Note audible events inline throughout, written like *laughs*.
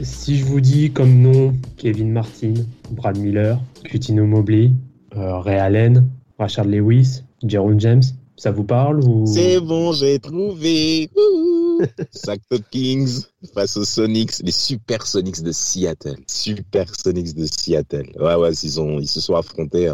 Si je vous dis comme nom Kevin Martin, Brad Miller, Cutino Mobley, euh, Ray Allen, Rashard Lewis, Jerome James, ça vous parle ou... C'est bon, j'ai trouvé. *laughs* Sacto Kings face aux Sonics, les Super Sonics de Seattle. Super Sonics de Seattle. Ouais, ouais, ils, se sont affrontés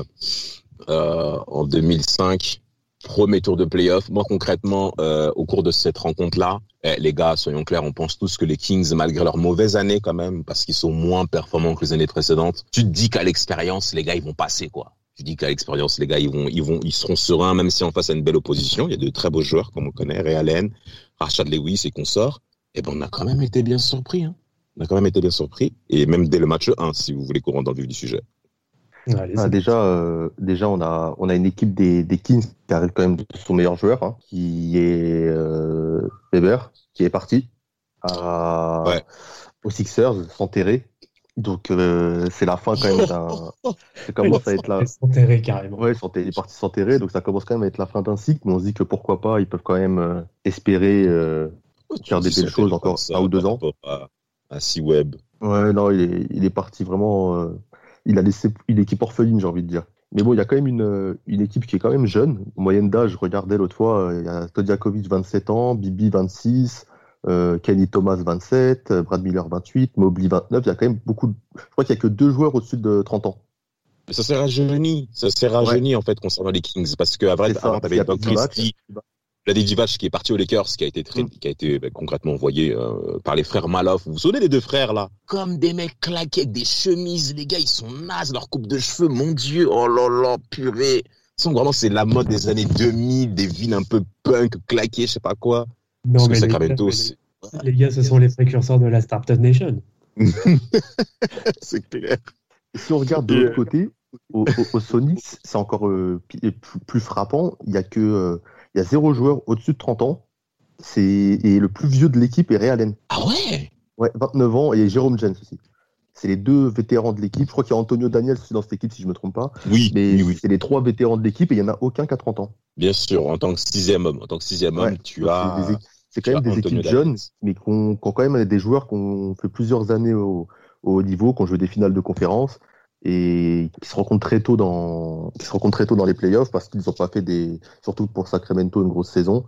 euh, en 2005 premier tour de playoff. Moi, concrètement, euh, au cours de cette rencontre-là, eh, les gars, soyons clairs, on pense tous que les Kings, malgré leur mauvaise année quand même, parce qu'ils sont moins performants que les années précédentes, tu te dis qu'à l'expérience, les gars, ils vont passer, quoi. Tu dis qu'à l'expérience, les gars, ils vont, ils vont, ils seront sereins, même si en face à une belle opposition. Il y a de très beaux joueurs, comme on connaît, Ray Allen, Rashad Lewis et consorts. Eh ben, on a quand même été bien surpris, hein. On a quand même été bien surpris. Et même dès le match 1, si vous voulez qu'on rentre dans le vif du sujet. Ah, déjà, euh, déjà on, a, on a une équipe des, des Kings qui arrive quand même de son meilleur joueur, hein, qui est euh, Weber, qui est parti à, aux Sixers, s'enterrer. Donc euh, c'est la fin quand même d'un. *laughs* ça commence à être là. S'enterrer carrément. Ouais, il est parti s'enterrer, donc ça commence quand même à être la fin d'un cycle. Mais on se dit que pourquoi pas, ils peuvent quand même espérer euh, faire des belles choses encore un ou deux ans. À, à C-Web. Ouais, non, il est, il est parti vraiment il a laissé une équipe orpheline, j'ai envie de dire. Mais bon, il y a quand même une, une équipe qui est quand même jeune. Moyenne d'âge, je regardais l'autre fois, il y a Todiakovic 27 ans, Bibi 26, euh, Kenny Thomas 27, Brad Miller 28, Mobley 29. Il y a quand même beaucoup. De... Je crois qu'il y a que deux joueurs au-dessus de 30 ans. Ça s'est rajeuni, ça s'est rajeuni en fait concernant les Kings parce que avant, t'avais Doug Christie, Vladiv Divac qui est parti aux Lakers, qui a été très, mm. qui a été bah, concrètement envoyé euh, par les frères Maloff. Vous vous souvenez des deux frères là? Comme des mecs claqués avec des chemises, les gars, ils sont nazes, leur coupe de cheveux, mon dieu, oh là là, purée. Sont vraiment c'est la mode des années 2000, des villes un peu punk, claquées, je sais pas quoi. Non mais les, gars, les, gars, ce sont les précurseurs de la Startup Nation. *laughs* c'est clair. Si on regarde de l'autre côté, au, au, Sony, c'est encore euh, plus, frappant. Il y a que euh, il y a zéro joueur au-dessus de 30 ans. C'est et le plus vieux de l'équipe est Ray Allen. Ah ouais? Ouais, 29 ans et Jérôme James aussi. C'est les deux vétérans de l'équipe. Je crois qu'il y a Antonio Daniel aussi dans cette équipe, si je ne me trompe pas. Oui, mais oui, c'est les trois vétérans de l'équipe et il n'y en a aucun qui a 30 ans. Bien sûr, en tant que sixième homme. En tant que sixième homme, tu as. C'est quand même des équipes jeunes, mais qui ont, quand même des joueurs qui ont fait plusieurs années au, niveau, qui ont joué des finales de conférence et qui se rencontrent très tôt dans qui se rencontrent très tôt dans les playoffs parce qu'ils n'ont pas fait des surtout pour Sacramento une grosse saison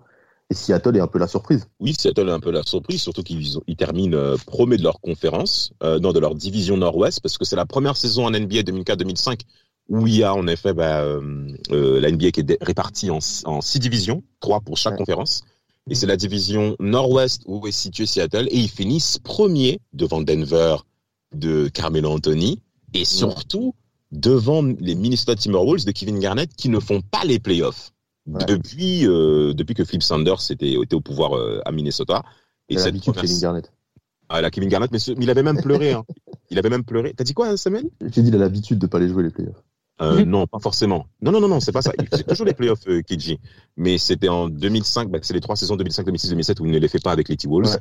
et Seattle est un peu la surprise. Oui, Seattle est un peu la surprise, surtout qu'ils ils terminent euh, premier de leur conférence, euh, non de leur division Nord-Ouest, parce que c'est la première saison en NBA 2004-2005 où il y a en effet bah, euh, la NBA qui est répartie en, en six divisions, trois pour chaque conférence. Et c'est la division Nord-Ouest où est situé Seattle et ils finissent premier devant Denver de Carmelo Anthony et surtout devant les Minnesota Timberwolves de Kevin Garnett qui ne font pas les playoffs depuis euh, depuis que Flip Sanders était, était au pouvoir euh, à Minnesota. Et cette Kevin Garnett. Ah, la Kevin Garnett, mais, il avait même pleuré. Hein. *laughs* Il avait même pleuré. T'as dit quoi, Samuel? J'ai dit il a l'habitude de pas les jouer les playoffs. Euh, non, pas forcément. Non, non, non, non, c'est pas ça. Il faisait toujours les playoffs, euh, Mais c'était en 2005, bah, c'est les trois saisons 2005, 2006, 2007 où il ne les fait pas avec les T-Wolves.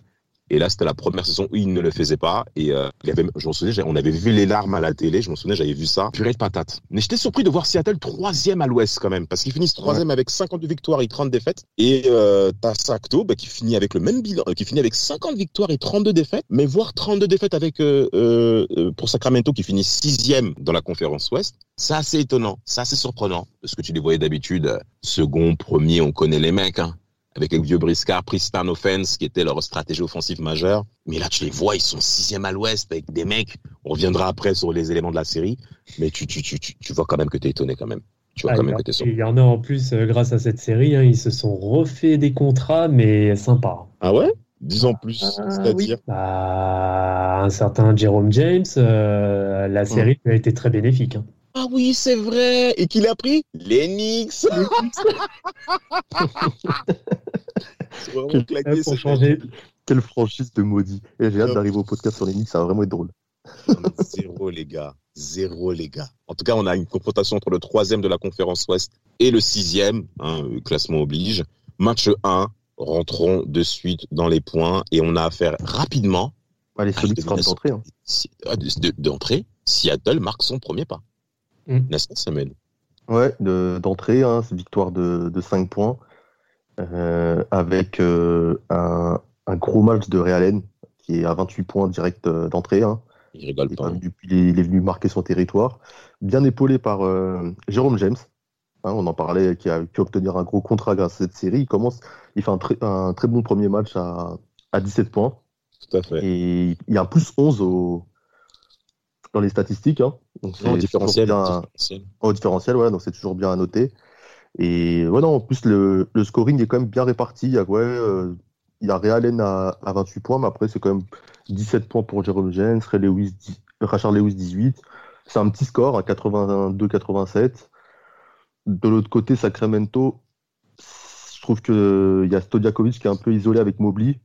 Et là, c'était la première saison où il ne le faisait pas. Et euh, il avait, je me souviens, on avait vu les larmes à la télé. Je me souviens, j'avais vu ça. Purée de patate. Mais j'étais surpris de voir Seattle troisième à l'ouest quand même. Parce qu'ils finissent troisième avec 50 victoires et 30 défaites. Et euh, t'as Sacto bah, qui finit avec le même bilan, euh, qui finit avec 50 victoires et 32 défaites. Mais voir 32 défaites avec euh, euh, pour Sacramento qui finit sixième dans la conférence ouest, c'est assez étonnant. C'est assez surprenant. Parce que tu les voyais d'habitude, second, premier, on connaît les mecs. Hein avec les vieux briscards, Pristan Offense, qui était leur stratégie offensive majeure. Mais là, tu les vois, ils sont sixième à l'ouest avec des mecs. On reviendra après sur les éléments de la série. Mais tu, tu, tu, tu vois quand même que tu es étonné quand même. Tu vois ah, quand même que es Il y en a en plus, euh, grâce à cette série, hein, ils se sont refait des contrats, mais sympa. Ah ouais? Disons plus, ah, c'est-à-dire? bah, Un certain Jerome James, euh, la série a été très bénéfique. Hein. Ah oui, c'est vrai. Et qui l'a pris? Les. *laughs* *laughs* C'est vraiment claqué, pour changer. Quelle franchise de maudit. Et j'ai hâte d'arriver au podcast sur les Knicks, ça va vraiment être drôle. Zéro, les gars. Zéro, les gars. En tout cas, on a une confrontation entre le troisième de la conférence Ouest et le sixième. Hein, euh, classement oblige. Match 1. Rentrons de suite dans les points et on a affaire rapidement Ah, devine d'entrée. Hein. de- d'entrée. Seattle marque son premier pas. Mm. N'est-ce pas, Samuel Ouais, de- d'entrée, hein, c'est victoire de, de 5 points. euh, avec euh, un, un gros match de Realen qui est à 28 points direct euh, d'entrée. hein. Il rigole Il, est pas. quand même du- il est- il est venu marquer son territoire. Bien épaulé par euh, Jérôme James. hein, on en parlait, qui a pu obtenir un gros contrat grâce à cette série. Il commence, il fait un, très- un très bon premier match à, à 17 points. Tout à fait. Et il y a un plus 11 au, dans les statistiques. hein. Donc différentiel. différentiel. au différentiel, ouais, donc c'est toujours bien à noter. Et ouais, non, en plus, le, le scoring est quand même bien réparti. Il y a, ouais, euh, il y a Ray Allen à, à 28 points, mais après, c'est quand même 17 points pour Jerome Jens, Ray Lewis, 10 Rachard Lewis 18. C'est un petit score, à 82-87. De l'autre côté, Sacramento, je trouve qu'il y a Stodiakovic qui est un peu isolé avec Mobley,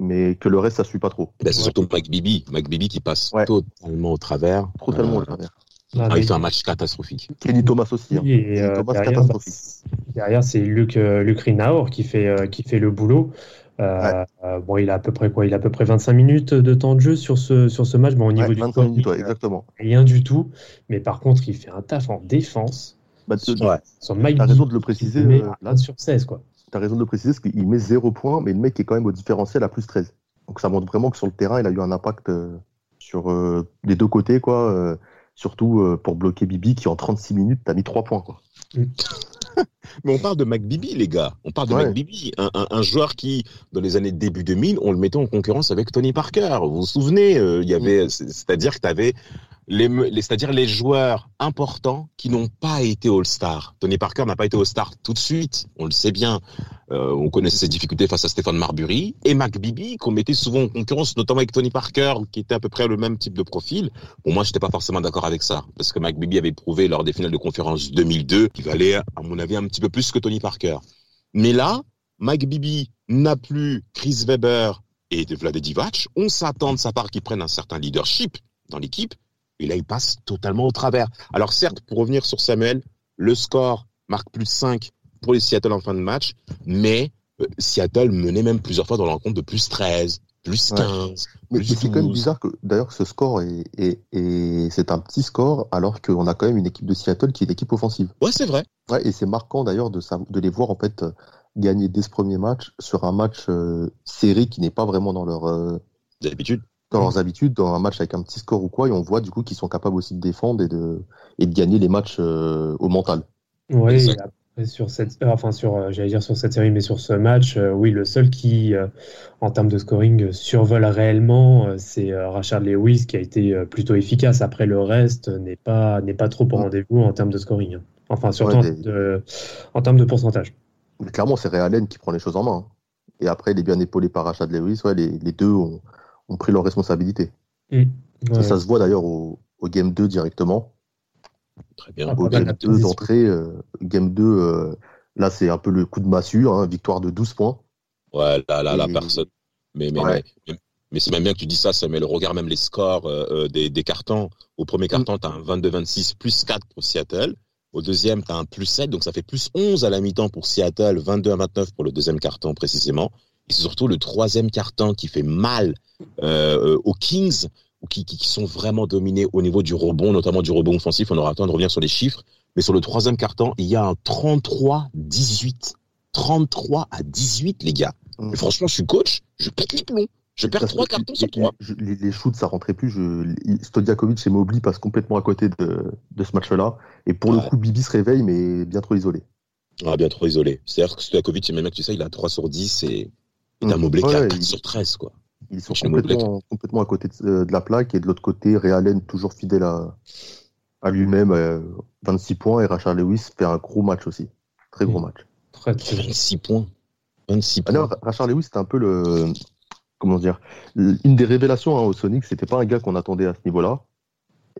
mais que le reste, ça suit pas trop. Ben, c'est surtout Mike Bibi. Mike Bibi qui passe Ouais. totalement au travers. Totalement Euh, au travers. Ah, ah, mais- il fait un match catastrophique. Kenny Thomas aussi. hein. Et, Kenny euh, Thomas, derrière, catastrophique. bah, derrière, c'est Luc, euh, Luc Rinauer qui fait, euh, qui fait le boulot. Euh, euh, bon, il a à peu près quoi? Il a à peu près 25 minutes de temps de jeu sur ce, sur ce match. Bon, au niveau Ouais, du 25 scoring, minutes, ouais, exactement. rien du tout. Mais par contre, il fait un taf en défense. Bah, tu- Ouais. Sur Mike T'as raison de le préciser, met euh, là. 1 sur 16, quoi. Tu as raison de le préciser, parce qu'il met 0 points, mais le mec est quand même au différentiel à plus 13. Donc ça montre vraiment que sur le terrain, il a eu un impact euh, sur euh, les deux côtés, quoi. euh, surtout euh, pour bloquer Bibi, qui en 36 minutes, t'as mis 3 points, quoi. *laughs* Mais on parle de McBibi, les gars. On parle de Ouais. McBibi, un, un, un joueur qui, dans les années début 2000, on le mettait en concurrence avec Tony Parker. Vous vous souvenez, euh, il y avait, c'est- c'est-à-dire que tu avais les, les- c'est-à-dire les joueurs importants qui n'ont pas été All-Star. Tony Parker n'a pas été All-Star tout de suite, on le sait bien. Euh, on connaissait ses difficultés face à Stéphane Marbury et McBibi qu'on mettait souvent en concurrence, notamment avec Tony Parker, qui était à peu près le même type de profil. Bon, moi, j'étais pas forcément d'accord avec ça, parce que McBibi avait prouvé lors des finales de conférence 2002 qu'il valait, à mon avis, un petit peu plus que Tony Parker. Mais là, Mike Bibi n'a plus Chris Weber et de Vlade Divac. On s'attend de sa part qu'il prenne un certain leadership dans l'équipe. Et là, il passe totalement au travers. Alors certes, pour revenir sur Samuel, le score marque plus 5 pour les Seattle en fin de match, mais euh, Seattle menait même plusieurs fois dans la rencontre de plus 13, plus Ouais. 15, Mais, c'est quand même 12. bizarre que, d'ailleurs, ce score est, est- est- c'est un petit score, alors qu'on a quand même une équipe de Seattle qui est une équipe offensive. Ouais, c'est vrai. Ouais, et c'est marquant d'ailleurs de, les voir en fait gagner dès ce premier match sur un match euh, serré qui n'est pas vraiment dans leur euh, D'habitude. Dans leurs habitudes, dans un match avec un petit score ou quoi, et on voit du coup qu'ils sont capables aussi de défendre et de et de gagner les matchs euh, au mental. Oui, sur cette, euh, enfin sur, euh, j'allais dire sur cette série, mais sur ce match, euh, oui, le seul qui, euh, en termes de scoring, survole réellement, euh, c'est euh, Rashard Lewis qui a été euh, plutôt efficace. Après, le reste n'est pas, n'est pas trop au Mm. rendez-vous en termes de scoring. hein. Enfin, surtout Ouais, en, termes de, en termes de pourcentage. Mais clairement, c'est Ray Allen qui prend les choses en main. hein. Et après, il est bien épaulé par Rashad Lewis. Ouais, les, les deux ont, ont pris leurs responsabilités. Mm. Ouais. Et ça se voit d'ailleurs au, au Game 2 directement. Très bien. Ah, Au Game la 2 position. d'entrée, euh, Game 2, euh, là, c'est un peu le coup de massue, hein, victoire de 12 points. Ouais, là, là, la personne. Mais, mais, Ouais. mais, mais c'est même bien que tu dis ça, Samuel. Regarde même les scores euh, euh, des, des cartons. Au premier carton, tu as un 22-26, plus 4 pour Seattle. Au deuxième, tu as un plus 7, donc ça fait plus 11 à la mi-temps pour Seattle, 22 à 29 pour le deuxième carton précisément. Et c'est surtout le troisième carton qui fait mal euh, euh, aux Kings, qui, qui, qui sont vraiment dominés au niveau du rebond, notamment du rebond offensif. On aura le temps de revenir sur les chiffres. Mais sur le troisième carton, il y a un 33-18. 33 à 18, les gars. Mm. Et franchement, je suis coach, je pète les plombs. Je perds trois cartons sur trois. Les, les shoots, ça rentrait plus. Je, Stodiakovic et Mobley passent complètement à côté de, de ce match-là. Et pour le coup, Bibi se réveille, mais bien trop isolé. Ah, bien trop isolé. C'est-à-dire que Stojakovic, même mec, tu sais, il a 3 sur 10 et, et t'as Mm. Mobley qui Ouais, a 4 il- sur 13, quoi. Ils sont complètement, complètement à côté de, de la plaque. Et de l'autre côté, Ray Allen, toujours fidèle à, à lui-même, euh, 26 points. Et Rachard Lewis fait un gros match aussi. Très gros match. Très, très- 26 points. 26 Ah points. non, Rachard Lewis, c'était un peu le. Comment dire Une des révélations hein, au Sonic, c'était pas un gars qu'on attendait à ce niveau-là.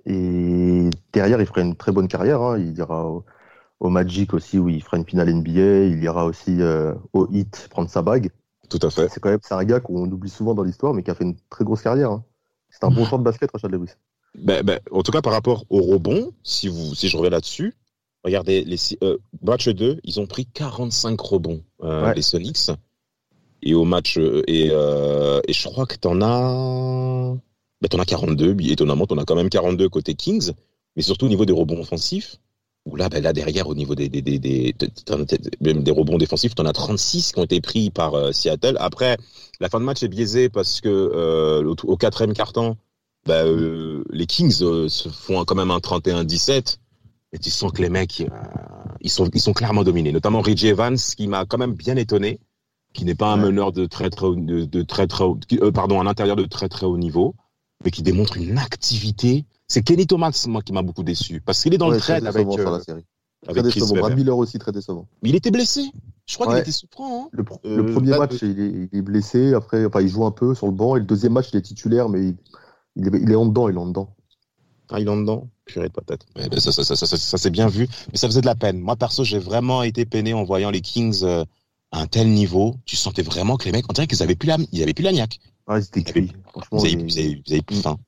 Et derrière, il ferait une très bonne carrière. Hein. Il ira au, Magic aussi, où il fera une finale NBA. Il ira aussi euh, au Heat prendre sa bague. Tout à fait. C'est quand même un gars qu'on oublie souvent dans l'histoire, mais qui a fait une très grosse carrière. Hein. C'est un bon joueur de basket, Rachel Lewis. Ben, ben, en tout cas, par rapport au rebond, si, vous, si je reviens là-dessus, regardez, les euh, match 2, ils ont pris 45 rebonds, euh, les Sonics. Et au match, euh, et, euh, et je crois que tu en as. Ben, t'en as 42, étonnamment, t'en as quand même 42 côté Kings, mais surtout au niveau des rebonds offensifs, où là, ben, là derrière, au niveau des, des, des, des, même des rebonds défensifs, t'en as 36 qui ont été pris par euh, Seattle. Après, la fin de match est biaisée parce que euh, au, quatrième quart-temps, ben, euh, les Kings se font quand même un 31-17. Et tu sens que les mecs, ils, sont, ils sont clairement dominés. Notamment Reggie Evans, qui m'a quand même bien étonné qui n'est pas un meneur de très très de, de très très pardon un intérieur de très très haut niveau, mais qui démontre une activité. C'est Kenny Thomas moi qui m'a beaucoup déçu parce qu'il est dans le trade avec. Euh, la série. Avec très décevant. Brad Miller aussi très décevant. Mais il était blessé. Je crois qu'il était souffrant. Hein. Le, euh, premier match, il est, blessé. Après, enfin, il joue un peu sur le banc. Et le deuxième match, il est titulaire, mais il, est, il est en dedans. Il est en dedans. Ah, il est en dedans? Purée de patate. Ben, ça, ça, ça, ça s'est bien vu. Mais ça faisait de la peine. Moi, perso, j'ai vraiment été peiné en voyant les Kings à un tel niveau, tu sentais vraiment que les mecs, on dirait qu'ils avaient plus la, ils avaient plus la niaque. Ah, ils étaient cuits. Franchement, vous avez plus faim.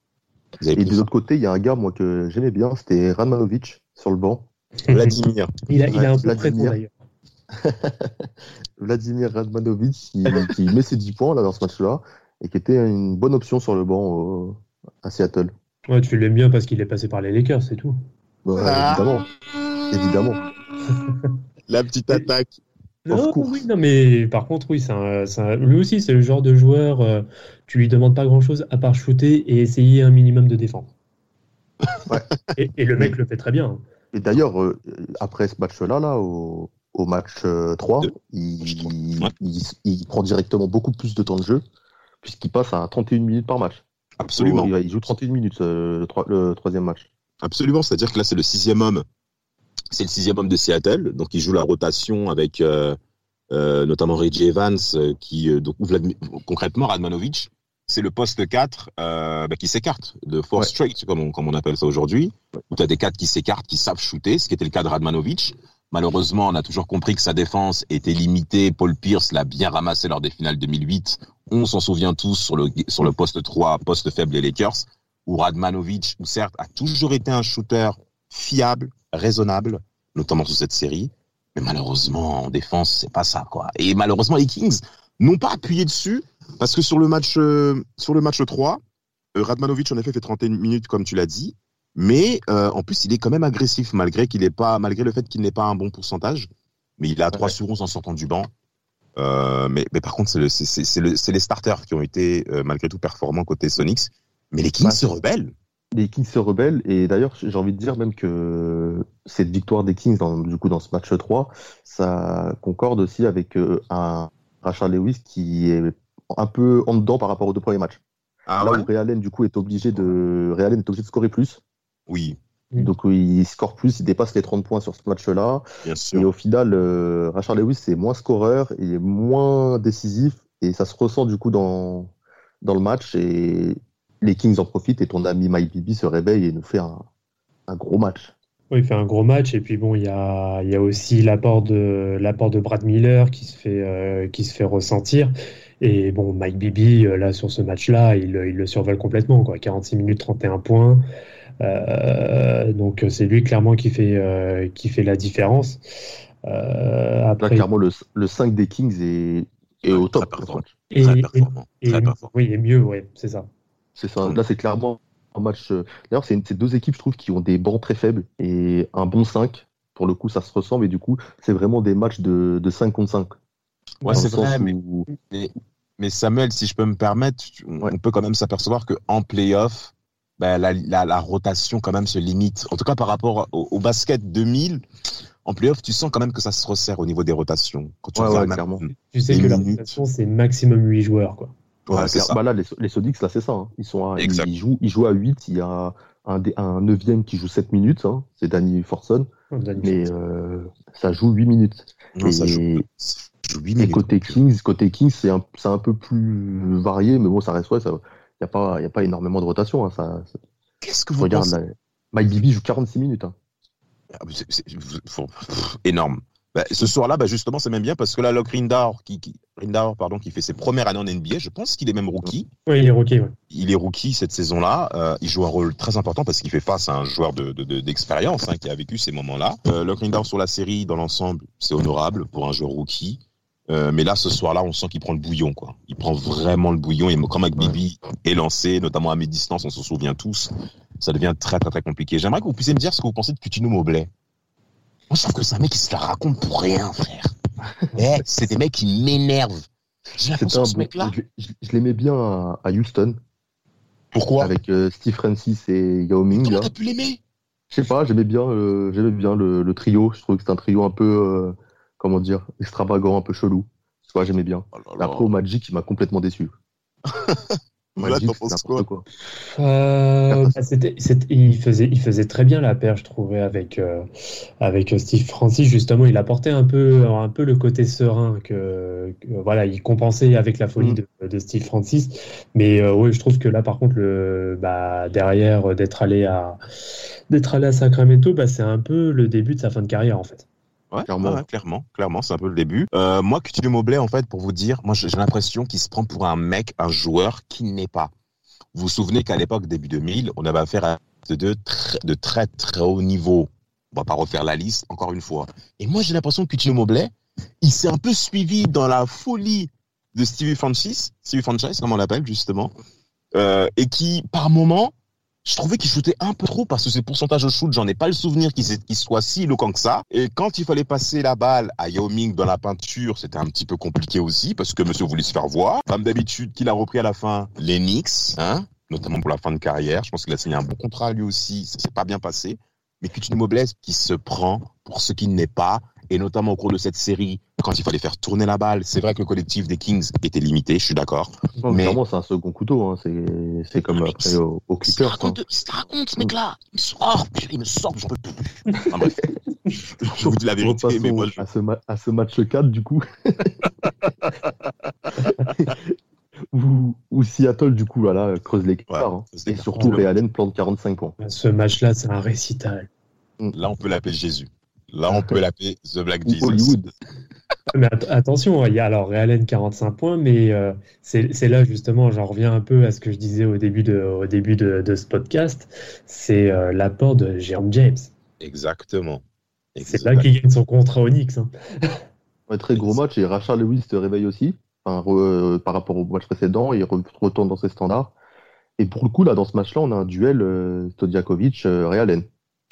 Et de l'autre côté, il y a un gars, moi, que j'aimais bien, c'était Radmanovic sur le banc. *laughs* Vladimir. il, a, il a un peu Vladimir. d'ailleurs. *laughs* Vladimir Radmanovic, qui, qui, met ses 10 points là, dans ce match-là, et qui était une bonne option sur le banc à Seattle. Ouais, tu l'aimes bien parce qu'il est passé par les Lakers, c'est tout. Ouais, ah. évidemment. Évidemment. *laughs* La petite attaque. Non, oui, non, mais par contre, oui, c'est lui aussi, c'est le genre de joueur, euh, tu lui demandes pas grand-chose à part shooter et essayer un minimum de défendre. *laughs* Ouais. Et, le mec le fait très bien. Et d'ailleurs, euh, après ce match-là, là, au, match 3, euh, il, il, prend directement beaucoup plus de temps de jeu, puisqu'il passe à 31 minutes par match. Absolument. Il, joue 31 minutes le, le troisième match. Absolument, c'est-à-dire que là, c'est le sixième homme c'est le sixième homme de Seattle, donc il joue la rotation avec euh, euh, notamment Reggie Evans, euh, qui donc concrètement Radmanovic, c'est le poste 4 bah, qui s'écarte de force straight, comme on, comme on appelle ça aujourd'hui, où tu as des 4 qui s'écartent, qui savent shooter, ce qui était le cas de Radmanovic. Malheureusement, on a toujours compris que sa défense était limitée. Paul Pierce l'a bien ramassé lors des finales 2008. On s'en souvient tous sur le, sur le poste 3, poste faible des Lakers, où Radmanovic, ou certes, a toujours été un shooter fiable, raisonnable, notamment sous cette série. Mais malheureusement, en défense, c'est pas ça, quoi. Et malheureusement, les Kings n'ont pas appuyé dessus parce que sur le match, euh, sur le match 3, euh, Radmanovic, en effet, fait 31 minutes, comme tu l'as dit. Mais euh, en plus, il est quand même agressif, malgré qu'il pas, malgré le fait qu'il n'ait pas un bon pourcentage. Mais il a 3 sur 11 en sortant du banc. mais, mais, par contre, c'est les starters qui ont été malgré tout performants côté Sonics. Mais les Kings se rebellent les Kings se rebellent et d'ailleurs j'ai envie de dire même que cette victoire des Kings dans, du coup dans ce match 3 ça concorde aussi avec euh, un Rachel Lewis qui est un peu en dedans par rapport aux deux premiers matchs. Ah Là où Ray Allen du coup est obligé de Ray Allen est obligé de scorer plus. Oui. Donc il score plus, il dépasse les 30 points sur ce match-là. Et au final, euh, Rachel Lewis c'est moins scoreur, il est moins décisif et ça se ressent du coup dans, dans le match et les Kings en profitent et ton ami Mike Bibi se réveille et nous fait un, gros match. Oui, il fait un gros match et puis bon, il y a, y a aussi l'apport de l'apport de Brad Miller qui se fait euh, qui se fait ressentir. Et bon, Mike Bibi euh, là sur ce match-là, il, il, le survole complètement quoi. 46 minutes 31 points. Euh, donc c'est lui clairement qui fait qui fait la différence. après, clairement le, le 5 des Kings est, est au top. Et, oui, et mieux, ouais, c'est ça. C'est ça. Là, c'est clairement un match. Euh, d'ailleurs, c'est deux équipes, je trouve, qui ont des bancs très faibles et un bon 5. Pour le coup, ça se ressemble et du coup, c'est vraiment des matchs de, de 5 contre 5. Ouais, c'est vrai, mais, Samuel, si je peux me permettre, on peut quand même s'apercevoir qu'en playoff, ben, la, la, rotation quand même se limite. En tout cas, par rapport au, basket 2000, en playoff, tu sens quand même que ça se resserre au niveau des rotations. Quand tu, ouais, clairement. tu sais que la rotation, c'est maximum 8 joueurs. Quoi. Bah là, les, les Sonics, là, c'est ça. Hein. Ils, sont à, ils, jouent, ils jouent à 8. Il y a un, un 9 qui joue 7 minutes. Hein. C'est Danny Forson. Oh, mais euh, ça joue 8 minutes. et, ça joue, 8 minutes. côté Kings, côté Kings, c'est un, un, peu plus varié. Mais bon, ça reste, ouais, il n'y a, pas, y a pas énormément de rotation. Hein. Ça, Qu'est-ce que vous Regarde, pensez là, Mike Bibi joue 46 minutes. hein. Ah, pff, énorme. Bah, ce soir-là, bah, justement, c'est même bien parce que là, Locke Rindauer, qui, qui, Rindauer, pardon, qui fait ses premières années en NBA, je pense qu'il est même rookie. Oui, il est rookie. ouais. Il est rookie cette saison-là. Euh, il joue un rôle très important parce qu'il fait face à un joueur de, de- de- d'expérience hein, qui a vécu ces moments-là. Euh, Locke sur la série, dans l'ensemble, c'est honorable pour un joueur rookie. Euh, mais là, ce soir-là, on sent qu'il prend le bouillon, quoi. Il prend vraiment le bouillon. Et comme avec Bibi est lancé, notamment à mi-distance, on s'en souvient tous, ça devient très, très, très compliqué. J'aimerais que vous puissiez me dire ce que vous pensez de Coutinho Mobley. Moi, je trouve que c'est un mec qui se la raconte pour rien, frère. Eh, c'est des mecs qui m'énervent. J'ai C'était l'impression un que ce bon- mec-là. Je, je- l'aimais bien à, à Houston, Pourquoi? Avec euh, Steve Francis et Yao Ming. Comment t'as pu l'aimer? Je sais pas, j'aimais bien, euh, j'aimais bien le, le trio. Je trouvais que c'était un trio un peu, euh, comment dire, extravagant, un peu chelou. Tu vois, j'aimais bien. Oh là là. Après, au Magic, il m'a complètement déçu. *laughs* Magic, penses quoi. Euh, bah, il faisait, il faisait très bien la paire, je trouvais, avec, euh, avec Steve Francis. Justement, il apportait un peu, un peu le côté serein que, que, voilà, il compensait avec la folie Mm. de, de Steve Francis. Mais euh, oui, je trouve que là, par contre, le, bah, derrière, euh, d'être allé à, d'être allé à Sacramento, bah, c'est un peu le début de sa fin de carrière, en fait. Ouais, Clairement. ouais, clairement, clairement, c'est un peu le début. Euh, moi, Coutinho Mobley, en fait, pour vous dire, moi, j'ai l'impression qu'il se prend pour un mec, un joueur qui n'est pas. Vous vous souvenez qu'à l'époque, début 2000, on avait affaire à de, de, très, de très, très haut niveau. On va pas refaire la liste, encore une fois. Et moi, j'ai l'impression que Coutinho Mobley, il s'est un peu suivi dans la folie de Stevie Francis, Stevie Franchise, comme on l'appelle, justement, euh, et qui, par moment, je trouvais qu'il shootait un peu trop parce que ses pourcentages de shoot, j'en ai pas le souvenir qu'il soit si éloquent que ça. Et quand il fallait passer la balle à Yao Ming dans la peinture, c'était un petit peu compliqué aussi parce que monsieur voulait se faire voir. Comme d'habitude, qu'il a repris à la fin les hein, notamment pour la fin de carrière. Je pense qu'il a signé un bon contrat lui aussi. Ça s'est pas bien passé. Mais Coutinho Mobley qui se prend pour ce qu'il n'est pas, et notamment au cours de cette série, quand il fallait faire tourner la balle, c'est vrai que le collectif des Kings était limité, je suis d'accord. Non, Mais- Clairement, c'est un second couteau. Hein. C'est, c'est comme Mais après c'est- au, au Il raconte, il se raconte, ce mec-là. Il me sort, il me sort, j'en peux plus. Enfin, bref. *laughs* Je vous dis la vérité, mais moi, je... à, ce à ce match 4, du coup. *laughs* où, où Seattle, du coup, voilà, creuse l'écart. hein. creuse Et surtout, Ray Allen plante 45 points. Ce match-là, c'est un récital. là, on peut l'appeler Jésus. Là, on peut l'appeler The Black Ou Jesus. Hollywood. *laughs* Mais at- attention, il y a alors Ray Allen 45 points, mais euh, c'est là justement, j'en reviens un peu à ce que je disais au début de, au début de, de ce podcast, c'est euh, l'apport de Jérôme James. Exactement. C'est là qu'il gagne son contrat au Knicks. hein. Un très gros match et Rachel Lewis se réveille aussi enfin, re- par rapport au match précédent. Il re- retourne dans ses standards. Et pour le coup, là, dans ce match-là, on a un duel euh, Stodiakovic, euh, Ray Allen.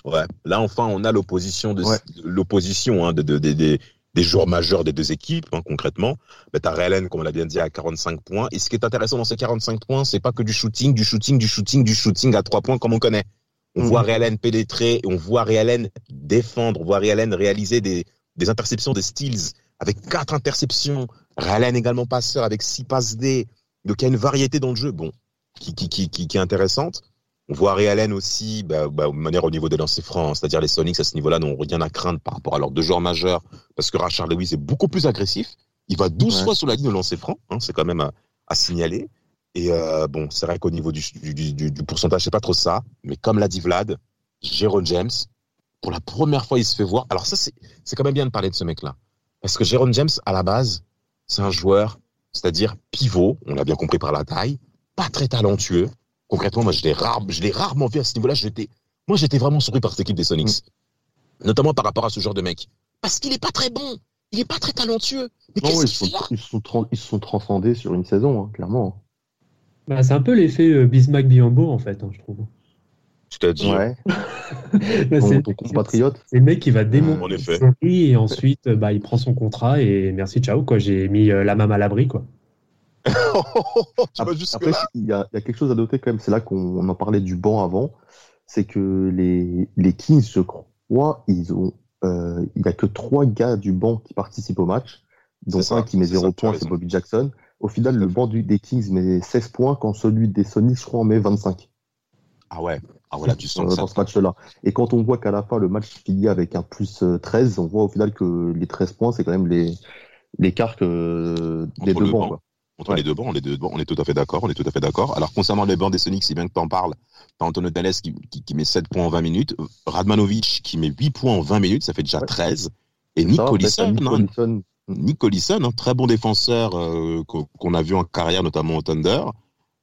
Ouais. Là, enfin, on a l'opposition de Ouais. l'opposition hein, de, de- de- des- des joueurs majeurs des deux équipes, hein, concrètement. Mais t'as Ray Allen, comme on l'a bien dit, à 45 points. Et ce qui est intéressant dans ces 45 points, c'est pas que du shooting, du shooting, du shooting, du shooting à trois points comme on connaît. On Mhm. voit Ray Allen pénétrer, on voit Ray Allen défendre, on voit Ray Allen réaliser des, des interceptions, des steals avec quatre interceptions. Ray Allen également passeur avec six passes D. Donc il y a une variété dans le jeu, bon, qui, qui, qui, qui, qui est intéressante. On voit Ray Allen aussi, bah, bah, de manière au niveau des lancers francs, hein, c'est-à-dire les Sonics à ce niveau-là n'ont rien à craindre par rapport à leurs deux joueurs majeurs, parce que Rachard Lewis est beaucoup plus agressif. Il va 12 Ouais. fois sur la ligne de lancer franc, hein, c'est quand même à, à signaler. Et euh, bon, c'est vrai qu'au niveau du, du, du, du pourcentage, c'est pas trop ça, mais comme l'a dit Vlad, Jérôme James, pour la première fois, il se fait voir. Alors ça, c'est c'est quand même bien de parler de ce mec-là, parce que Jérôme James, à la base, c'est un joueur, c'est-à-dire pivot, on l'a bien compris par la taille, pas très talentueux. Concrètement, moi, je l'ai rare, je l'ai rarement vu à ce niveau-là. J'étais, moi, j'étais vraiment surpris par cette équipe des Sonics, notamment par rapport à ce genre de mec, parce qu'il est pas très bon, il est pas très talentueux. Mais Non, ils, qu'il sont, ils, sont tran- ils se sont transcendés sur une saison, hein, clairement. Bah, c'est un peu l'effet euh, Bismack Biombo en fait, hein, je trouve. C'est-à-dire, Ouais, *laughs* Bah, ton, c'est ton compatriote. c'est le mec qui va démonter En une effet. série et ensuite euh, bah, il prend son contrat et merci ciao quoi. J'ai mis euh, la main à l'abri quoi. *laughs* Après, il y, a, il y a quelque chose à noter quand même, c'est là qu'on on en parlait du banc avant, c'est que les, les Kings, je crois, ils ont, euh, il n'y a que trois gars du banc qui participent au match, dont ça, un qui met c'est 0 ça, tu as points, c'est. Bobby Jackson. Au final, le banc du- des Kings met 16 points, quand celui des Sonics, je crois, en met 25 Ah ouais, ah voilà, tu euh, sens *laughs* que dans ça. ce match-là. Et quand on voit qu'à la fin, le match finit avec un plus euh, 13, on voit au final que les 13 points, c'est quand même les l'écart que des Entre deux bancs. Entre les deux bancs, on est, deux on est tout à fait d'accord, on est tout à fait d'accord. Alors, concernant les bancs des Sonics, c'est bien que tu en parles. T'as Antonio Tales qui, qui, met 7 points en 20 minutes, Radmanovic qui met 8 points en 20 minutes, ça fait déjà 13. Et Nick Collison, Nick Collison, un très bon défenseur euh, qu'on a vu en carrière, notamment au Thunder,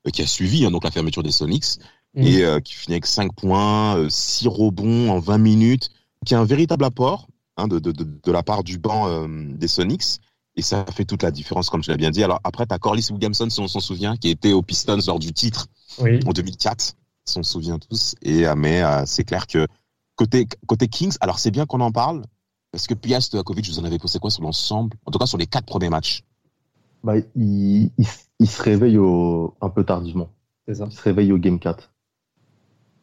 euh, qui a suivi hein, donc la fermeture des Sonics, mm. et euh, qui finit avec 5 points, 6 rebonds en 20 minutes, qui a un véritable apport hein, de, de, de, de, la part du banc des Sonics. Et ça fait toute la différence, comme je l'ai bien dit. Alors après, tu as Corliss Williamson, si on s'en souvient, qui était aux Pistons lors du titre en 2004, si on se souvient tous. Et mais c'est clair que côté côté Kings, alors c'est bien qu'on en parle, est-ce que Pia Stojakovic, vous en avez posé quoi sur l'ensemble? En tout cas, sur les quatre premiers matchs bah, il, se réveille un peu tardivement. C'est ça. Il se réveille au Game 4.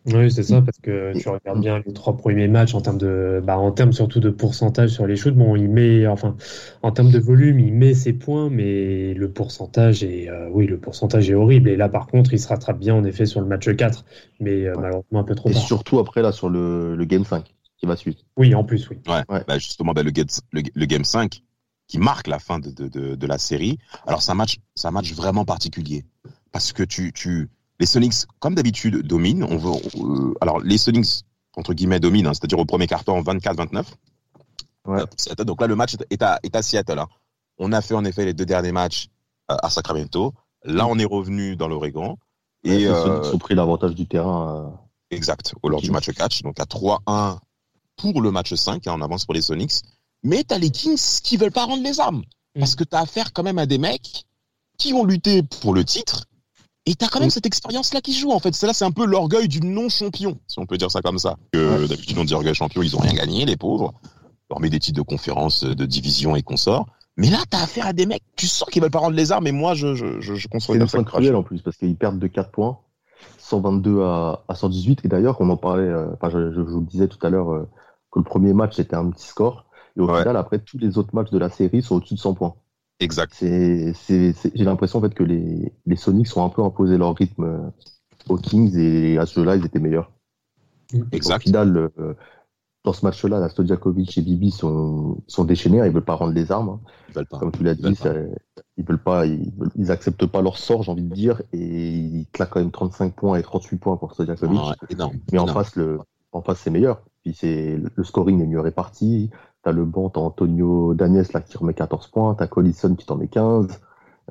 Oui, c'est ça, parce que tu regardes bien les trois premiers matchs en termes de, bah, en termes surtout de pourcentage sur les shoots. Bon, il met, enfin, en termes de volume, il met ses points, mais le pourcentage est, euh, oui, le pourcentage est horrible. Et là, par contre, il se rattrape bien en effet sur le match 4, mais euh, malheureusement un peu trop Et surtout après là sur le, le Game 5 qui va suivre. Oui, en plus, oui. Ouais, Bah justement, bah, le, game, le, Game 5 qui marque la fin de, de, de, la série. Alors, c'est un match, c'est un match vraiment particulier. Parce que tu, tu, les Sonics, comme d'habitude, dominent. On veut, euh, alors, les Sonics, entre guillemets, dominent, hein, c'est-à-dire au premier carton 24-29. Ouais. Euh, donc là, le match est à, est à Seattle. Hein. On a fait en effet les deux derniers matchs euh, à Sacramento. Là, on est revenu dans l'Oregon. Et les Sonics ont pris l'avantage du terrain. Exact, au lors du match catch. Donc à 3-1 pour le match 5, hein, en avance pour les Sonics. Mais tu as les Kings qui veulent pas rendre les armes. Mm. Parce que tu as affaire quand même à des mecs qui vont lutter pour le titre. Et tu as quand même cette expérience-là qui joue, en fait. Là, c'est un peu l'orgueil du non-champion, si on peut dire ça comme ça. Que d'habitude, on dit orgueil champion, ils ont rien gagné, les pauvres. Hormis des titres de conférence, de division et consorts. Mais là, tu as affaire à des mecs, tu sens qu'ils veulent pas rendre les armes, et moi, je, je, je, je C'est une fin cruelle en plus, parce qu'ils perdent de 4 points, 122 à, à 118. Et d'ailleurs, on en parlait, euh, enfin, je, je, vous le disais tout à l'heure, euh, que le premier match c'était un petit score. Et au final, après, tous les autres matchs de la série sont au-dessus de 100 points. Exact. C'est, j'ai l'impression en fait que les, les Sonics ont un peu imposé leur rythme euh, aux Kings et à ce jeu-là, ils étaient meilleurs. Exact. Au final, euh, dans ce match-là, la Stodjakovic et Bibi sont, sont déchaînés, ils veulent pas rendre les armes. Hein. Ils veulent pas. Comme tu l'as dit, ils veulent pas, ils, ils, acceptent pas leur sort, j'ai envie de dire, et ils claquent quand même 35 points et 38 points pour Stodjakovic. Mais en face, le, en face, c'est meilleur. Puis c'est le scoring est mieux réparti. T'as le banc, t'as Antonio Daniels là qui remet 14 points, t'as Collison qui t'en met 15,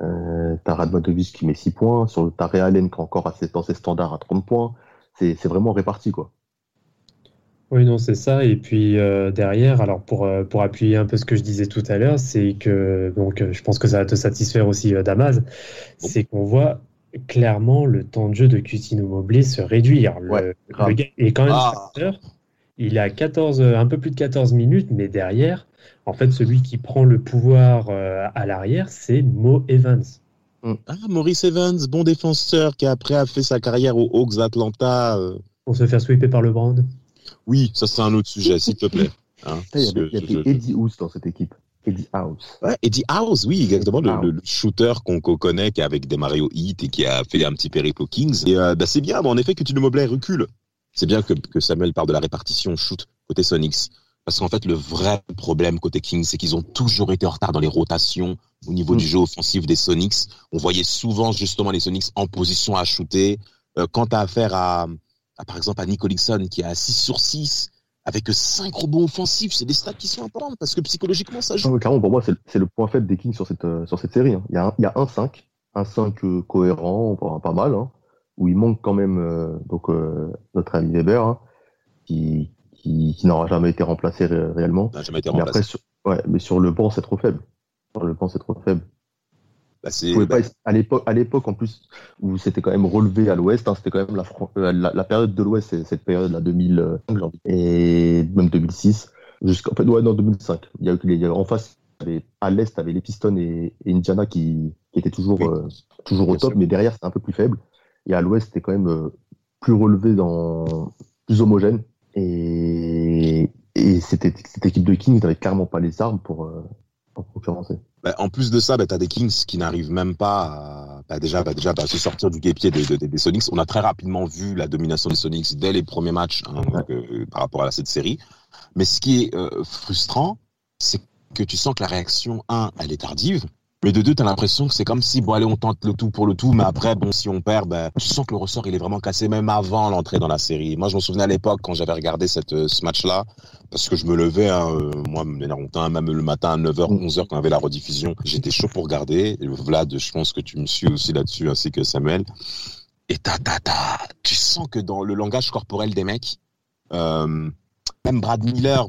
euh, t'as Radmatovic qui met 6 points, sur t'as Realen qui est encore assez dans ses standards à 30 points. C'est vraiment réparti quoi. Oui, non, c'est ça. Et puis euh, derrière, alors pour, euh, pour appuyer un peu ce que je disais tout à l'heure, c'est que, donc je pense que ça va te satisfaire aussi, Damas, c'est qu'on voit clairement le temps de jeu de Cutino Mobley se réduire. Le, le gars est quand même ah. Il a 14, un peu plus de 14 minutes, mais derrière, en fait, celui qui prend le pouvoir euh, à l'arrière, c'est Mo Evans. Mm. Ah, Maurice Evans, bon défenseur qui après a fait sa carrière aux Hawks Atlanta. Euh. Pour se faire sweeper par le Brand. Oui, ça c'est un autre sujet, s'il te plaît. *laughs* Hein, il y avait, Eddie House dans cette équipe. Eddie House. Ouais, Eddie House, oui, exactement, le, shooter qu'on connaît, qui est avec des Mario Heat et qui a fait un petit périple aux Kings. Et euh, bah, c'est bien, en effet, que tu le Mobley recule. C'est bien que, que, Samuel parle de la répartition shoot côté Sonics. Parce qu'en fait, le vrai problème côté Kings, c'est qu'ils ont toujours été en retard dans les rotations au niveau du mm. jeu offensif des Sonics. On voyait souvent justement les Sonics en position à shooter. Euh, quand tu as affaire à, par exemple, à Olixon qui a 6 sur 6 avec 5 rebonds offensifs, c'est des stats qui sont importantes parce que psychologiquement, ça joue. Non, pour moi, c'est le point faible des Kings sur cette, euh, sur cette série. Hein. Il, y a il y a un 5, un 5 euh, cohérent, pas mal, hein où il manque quand même euh, donc euh, notre ami Weber, hein, qui, qui, qui n'aura jamais été remplacé réellement. jamais été remplacé. Mais, après, sur, ouais, mais sur le banc, c'est trop faible. Sur le banc, c'est trop faible. Bah, bah... Pas, à l'époque, à l'époque en plus où c'était quand même relevé à l'Ouest, hein, c'était quand même la, euh, la, la période de l'Ouest, cette période là 2005 et même 2006 jusqu'en fait ouais non 2005. Il y a, il y a en face à l'Est, avait les Pistons et, et Indiana qui, qui étaient toujours toujours au top, mais derrière c'est un peu plus faible. Et à l'ouest, c'était quand même euh, plus relevé, dans, plus homogène. Et, et c'était, cette équipe de Kings n'avait clairement pas les armes pour, euh, concurrencer. Bah, en plus de ça, bah, tu as des Kings qui n'arrivent même pas à bah, déjà, bah, déjà bah, se sortir du guépier des, des, des, Sonics. On a très rapidement vu la domination des Sonics dès les premiers matchs hein, euh, par rapport à cette série. Mais ce qui est frustrant, c'est que tu sens que la réaction, un, elle est tardive. Mais de deux, t'as l'impression que c'est comme si, bon, allez, on tente le tout pour le tout, mais après, bon, si on perd, ben, tu sens que le ressort, il est vraiment cassé même avant l'entrée dans la série. Moi, je me souvenais à l'époque, quand j'avais regardé cette, euh, ce match-là, parce que je me levais, hein, euh, moi, même le matin à 9h, 11h, quand on avait la rediffusion, j'étais chaud pour regarder. Et Vlad, je pense que tu me suis aussi là-dessus, ainsi que Samuel. Et ta, ta, ta, tu sens que dans le langage corporel des mecs, euh, même Brad Miller,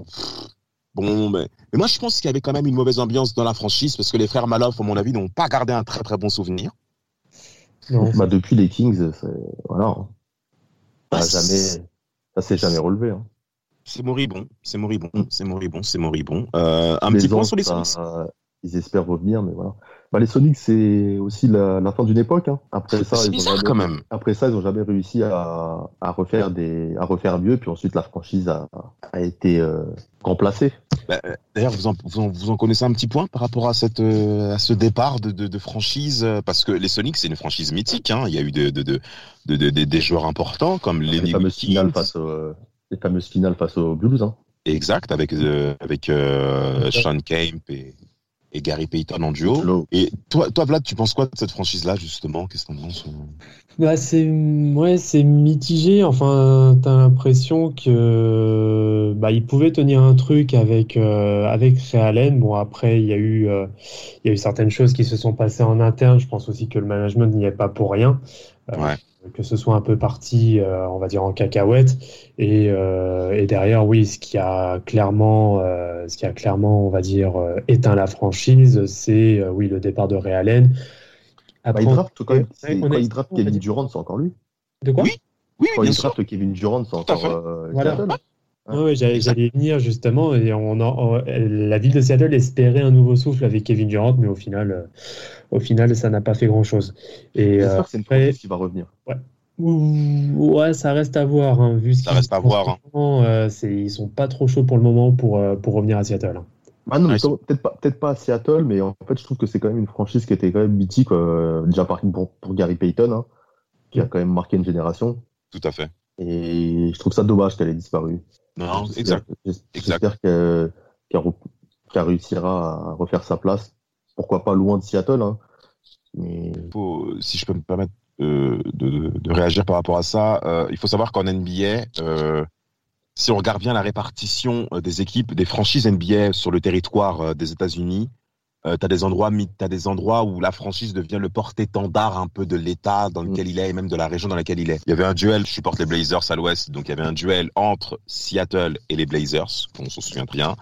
bon, mais, mais, moi je pense qu'il y avait quand même une mauvaise ambiance dans la franchise parce que les frères Maloff, à mon avis, n'ont pas gardé un très très bon souvenir. Non. Bah, depuis les Kings, voilà. Bah, ça jamais, ça s'est jamais relevé. Hein. C'est moribond, c'est moribond, c'est moribond, c'est moribond. Euh, un petit point sur les Sonics. ils espèrent revenir, mais voilà. Bah, les Sonics, c'est aussi la, fin d'une époque. Hein. Après ça, ils ont jamais, quand même. Après ça, ils n'ont jamais réussi à, à, refaire des, à refaire mieux. Puis ensuite, la franchise a, a été euh, remplacée. Bah, D'ailleurs, vous en, vous, en, vous en, connaissez un petit point par rapport à, cette, euh, à ce départ de, de, de franchise? Parce que les Sonics, c'est une franchise mythique. Hein. Il y a eu de, de, des joueurs importants comme les, fameuses finales face, au, les fameuses finales face aux Blues. Hein. Exact, avec, euh, avec euh, Sean Kemp et, et Gary Payton en duo. Et toi, toi, Vlad, tu penses quoi de cette franchise-là, justement? Qu'est-ce que t'en penses bah, c'est ouais, c'est mitigé. Enfin, t'as l'impression que bah, il pouvait tenir un truc avec euh, avec Allen. Bon, après, il y a eu euh, il y a eu certaines choses qui se sont passées en interne. Je pense aussi que le management n'y est pas pour rien. Euh, ouais que ce soit un peu parti, euh, on va dire en cacahuète. Et, euh, et, derrière, oui, ce qui a clairement, euh, ce qui a clairement, on va dire, éteint la franchise, c'est oui le départ de Ray Allen. Après, bah, il draft quand même. quand il draft Kevin Durant, c'est encore lui. De quoi? Oui. Oui, quand il draft Kevin Durant, c'est encore voilà. Ah oui, j'allais venir justement. Et on, la ville de Seattle espérait un nouveau souffle avec Kevin Durant, mais au final, au final, ça n'a pas fait grand-chose. Et euh, c'est une franchise qui va revenir. Ouais. Ouais, ça reste à voir. Hein, vu ce ça reste à voir. Hein. Euh, ils sont pas trop chauds pour le moment pour, euh, pour revenir à Seattle. Hein. Ah non, peut-être pas, peut pas à Seattle, mais en fait, je trouve que c'est quand même une franchise qui était quand même mythique, déjà par, pour, pour Gary Payton, hein, qui a quand même marqué une génération. Tout à fait. Et je trouve ça dommage qu'elle ait disparu. Non, exact. J'espère qu'elle réussira à refaire sa place pourquoi pas loin de Seattle. Hein. Mais... si je peux me permettre euh, de, réagir par rapport à ça, euh, il faut savoir qu'en NBA, euh, si on regarde bien la répartition des équipes, des franchises NBA sur le territoire des États-Unis, tu as, des endroits, as des endroits où la franchise devient le porte-étendard un peu de l'État dans lequel mm. il est et même de la région dans laquelle il est. Il y avait un duel, je supporte les Blazers à l'ouest, donc il y avait un duel entre Seattle et les Blazers, on s'en souvient bien.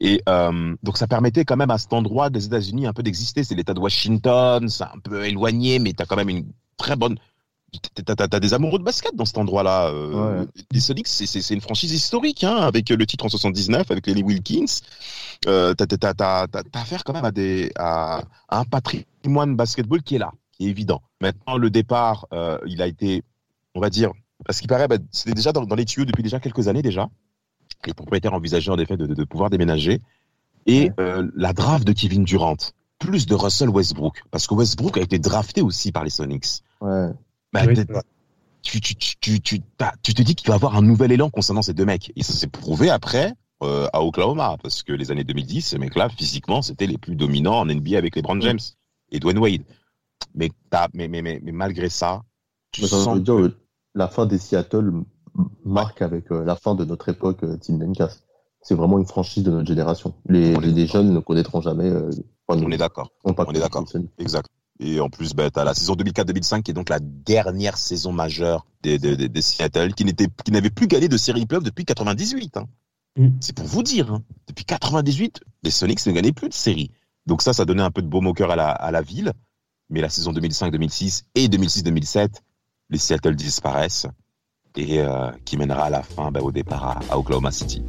Et euh, donc ça permettait quand même à cet endroit des États-Unis un peu d'exister. C'est l'État de Washington, c'est un peu éloigné, mais tu as quand même une très bonne... Tu as, des amoureux de basket dans cet endroit-là. Euh, Les Sonics, c'est une franchise historique, hein, avec le titre en 79, avec Lenny Wilkins. Euh, tu as, affaire quand même à, des, à, un patrimoine basketball qui est là, qui est évident. Maintenant, le départ, euh, il a été, on va dire, parce qu'il paraît, bah, c'était déjà dans, dans les tuyaux depuis déjà quelques années déjà les propriétaires envisageaient en effet de, pouvoir déménager. Et euh, la draft de Kevin Durant, plus de Russell Westbrook, parce que Westbrook a été drafté aussi par les Sonics. Ouais. Bah, tu, tu, tu, tu, te dis qu'il va avoir un nouvel élan concernant ces deux mecs. Et ça s'est prouvé après euh, à Oklahoma, parce que les années 2010, ces mecs-là, physiquement, c'était les plus dominants en NBA avec les Brown James et Dwayne Wade. Mais, mais, mais, mais, malgré ça, tu sens que... la fin des Seattle marque avec euh, la fin de notre époque euh, Team Lencast. C'est vraiment une franchise de notre génération. Les, les, jeunes ne connaîtront jamais. Euh, on est d'accord. On, est d'accord. Exact. Et en plus, bah, tu as la saison 2004-2005 qui est donc la dernière saison majeure des, des, des, Seattle qui n'était, qui n'avait plus gagné de série playoff depuis 98. Hein. Mm. C'est pour vous dire. Hein. Depuis 98, les Sonics ne gagnaient plus de série. Donc ça, ça donnait un peu de baume au cœur à la, à la ville. Mais la saison 2005-2006 et 2006-2007, les Seattle disparaissent et euh, qui mènera à la fin bah, au départ à, à Oklahoma City.